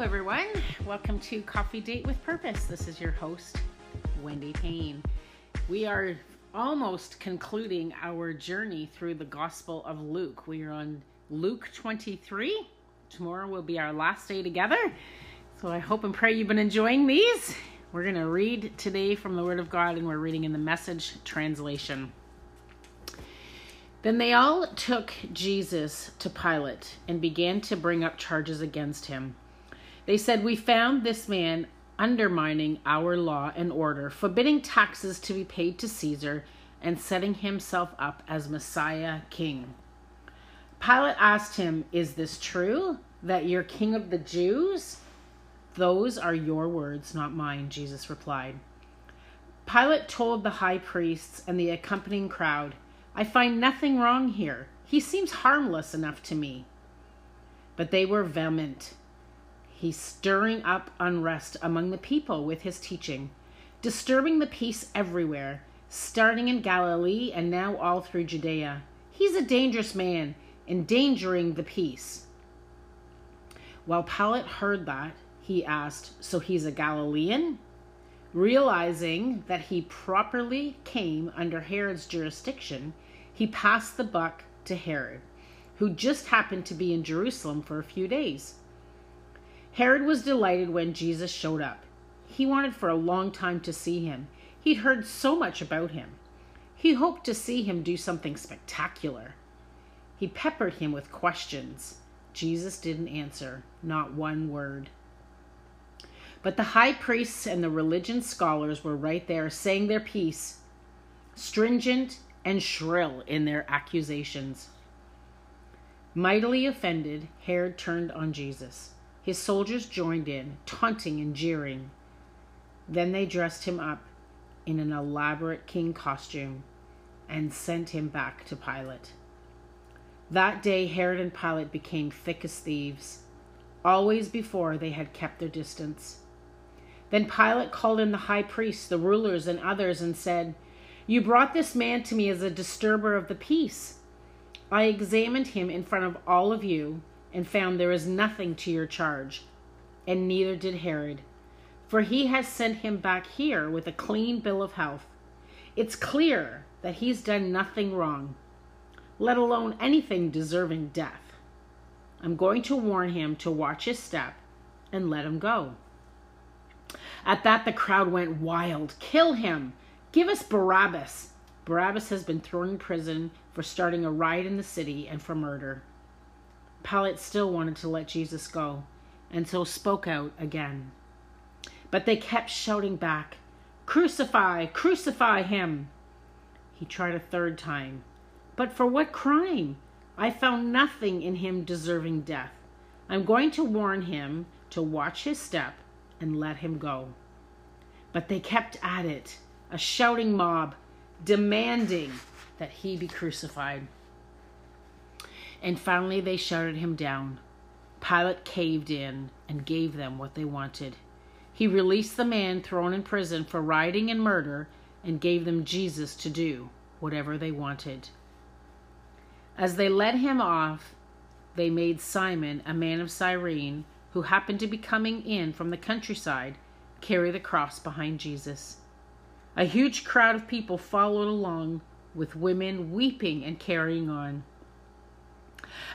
everyone. Welcome to Coffee Date with Purpose. This is your host, Wendy Payne. We are almost concluding our journey through the Gospel of Luke. We are on Luke 23. Tomorrow will be our last day together. So I hope and pray you've been enjoying these. We're going to read today from the Word of God, and we're reading in the message translation. Then they all took Jesus to Pilate and began to bring up charges against him. They said, We found this man undermining our law and order, forbidding taxes to be paid to Caesar, and setting himself up as Messiah king. Pilate asked him, Is this true that you're king of the Jews? Those are your words, not mine, Jesus replied. Pilate told the high priests and the accompanying crowd, I find nothing wrong here. He seems harmless enough to me. But they were vehement. He's stirring up unrest among the people with his teaching, disturbing the peace everywhere, starting in Galilee and now all through Judea. He's a dangerous man, endangering the peace. While Pilate heard that, he asked, So he's a Galilean? Realizing that he properly came under Herod's jurisdiction, he passed the buck to Herod, who just happened to be in Jerusalem for a few days. Herod was delighted when Jesus showed up. He wanted for a long time to see him. He'd heard so much about him. He hoped to see him do something spectacular. He peppered him with questions. Jesus didn't answer, not one word. But the high priests and the religion scholars were right there saying their piece, stringent and shrill in their accusations. Mightily offended, Herod turned on Jesus. His soldiers joined in, taunting and jeering. Then they dressed him up in an elaborate king costume and sent him back to Pilate. That day, Herod and Pilate became thick as thieves. Always before, they had kept their distance. Then Pilate called in the high priests, the rulers, and others and said, You brought this man to me as a disturber of the peace. I examined him in front of all of you and found there is nothing to your charge, and neither did Herod, for he has sent him back here with a clean bill of health. It's clear that he's done nothing wrong, let alone anything deserving death. I'm going to warn him to watch his step and let him go. At that, the crowd went wild. Kill him! Give us Barabbas! Barabbas has been thrown in prison for starting a riot in the city and for murder. Pilate still wanted to let Jesus go, and so spoke out again. But they kept shouting back, Crucify! Crucify him! He tried a third time. But for what crime? I found nothing in him deserving death. I'm going to warn him to watch his step and let him go. But they kept at it, a shouting mob, demanding that he be crucified and finally they shouted him down. Pilate caved in and gave them what they wanted. He released the man thrown in prison for rioting and murder and gave them Jesus to do whatever they wanted. As they led him off, they made Simon, a man of Cyrene, who happened to be coming in from the countryside, carry the cross behind Jesus. A huge crowd of people followed along, with women weeping and carrying on.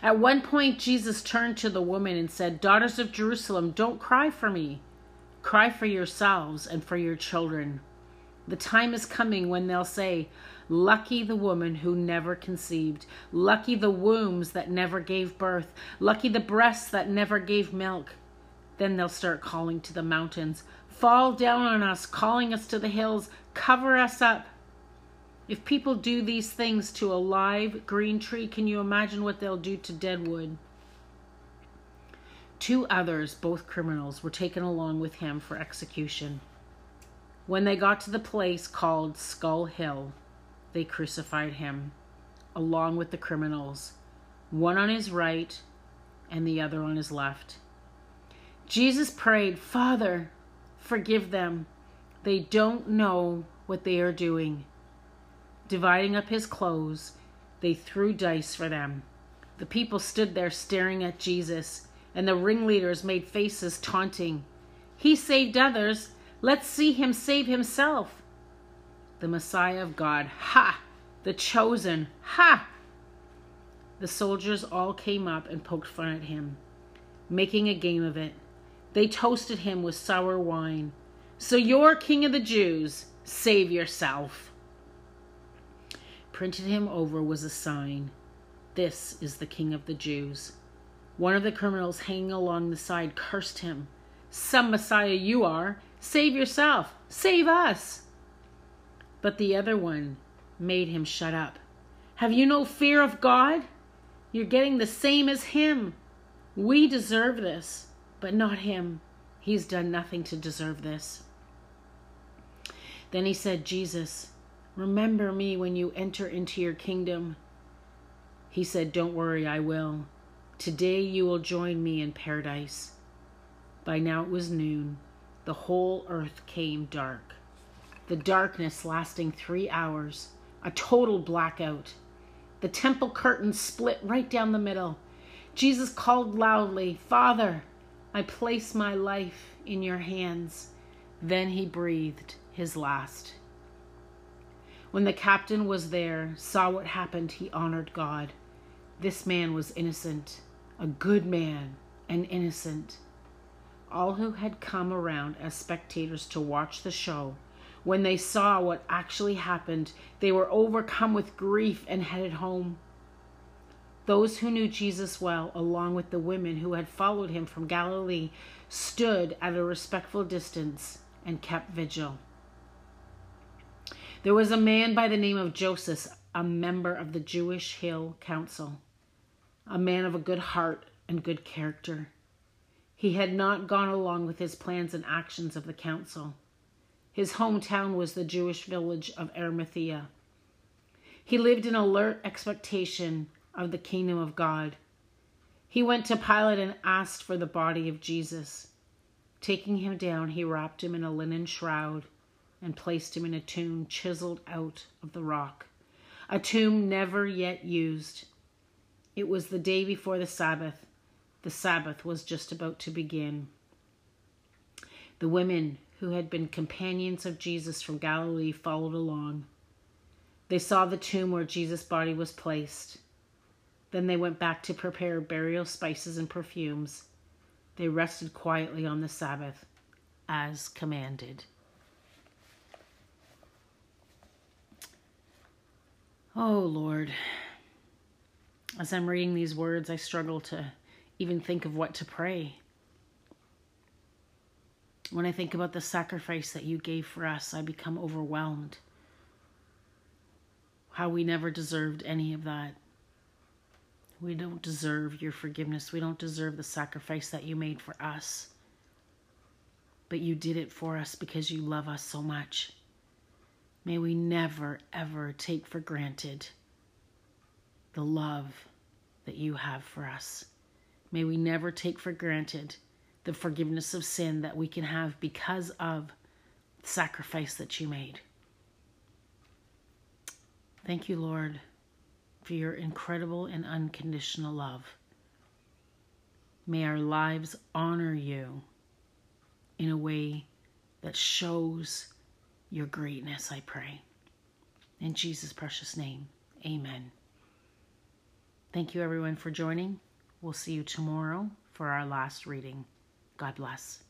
At one point, Jesus turned to the woman and said, Daughters of Jerusalem, don't cry for me. Cry for yourselves and for your children. The time is coming when they'll say, Lucky the woman who never conceived. Lucky the wombs that never gave birth. Lucky the breasts that never gave milk. Then they'll start calling to the mountains, Fall down on us, calling us to the hills, cover us up. If people do these things to a live green tree, can you imagine what they'll do to dead wood? Two others, both criminals, were taken along with him for execution. When they got to the place called Skull Hill, they crucified him, along with the criminals, one on his right and the other on his left. Jesus prayed, Father, forgive them. They don't know what they are doing. Dividing up his clothes, they threw dice for them. The people stood there staring at Jesus. and the ringleaders made faces taunting. He saved others. Let's see him save himself. The Messiah of God. Ha! The chosen. Ha! The soldiers all came up and poked fun at him, making a game of it. They toasted him with sour wine. So you're king of the Jews. Save yourself. Printed him over was a sign. This is the king of the Jews. One of the criminals hanging along the side cursed him. Some Messiah you are. Save yourself. Save us. But the other one made him shut up. Have you no fear of God? You're getting the same as him. We deserve this, but not him. He's done nothing to deserve this. Then he said, Jesus, remember me when you enter into your kingdom. He said, Don't worry, I will. Today you will join me in paradise. By now it was noon. The whole earth came dark. The darkness lasting three hours, a total blackout. The temple curtain split right down the middle. Jesus called loudly, Father, I place my life in your hands. Then he breathed his last. When the captain was there, saw what happened, he honored God. This man was innocent a good man and innocent. All who had come around as spectators to watch the show, when they saw what actually happened, they were overcome with grief and headed home. Those who knew Jesus well, along with the women who had followed him from Galilee, stood at a respectful distance and kept vigil. There was a man by the name of Joseph, a member of the Jewish High Council a man of a good heart and good character. He had not gone along with his plans and actions of the council. His hometown was the Jewish village of Arimathea. He lived in alert expectation of the kingdom of God. He went to Pilate and asked for the body of Jesus. Taking him down, he wrapped him in a linen shroud and placed him in a tomb chiseled out of the rock, a tomb never yet used. It was the day before the Sabbath. The Sabbath was just about to begin. The women who had been companions of Jesus from Galilee followed along. They saw the tomb where Jesus' body was placed. Then they went back to prepare burial spices and perfumes. They rested quietly on the Sabbath, as commanded. Oh, Lord. As I'm reading these words, I struggle to even think of what to pray. When I think about the sacrifice that you gave for us, I become overwhelmed. How we never deserved any of that. We don't deserve your forgiveness. We don't deserve the sacrifice that you made for us. But you did it for us because you love us so much. May we never, ever take for granted the love that you have for us. May we never take for granted the forgiveness of sin that we can have because of the sacrifice that you made. Thank you, Lord, for your incredible and unconditional love. May our lives honor you in a way that shows your greatness, I pray. In Jesus' precious name, amen. Thank you, everyone, for joining. We'll see you tomorrow for our last reading. God bless.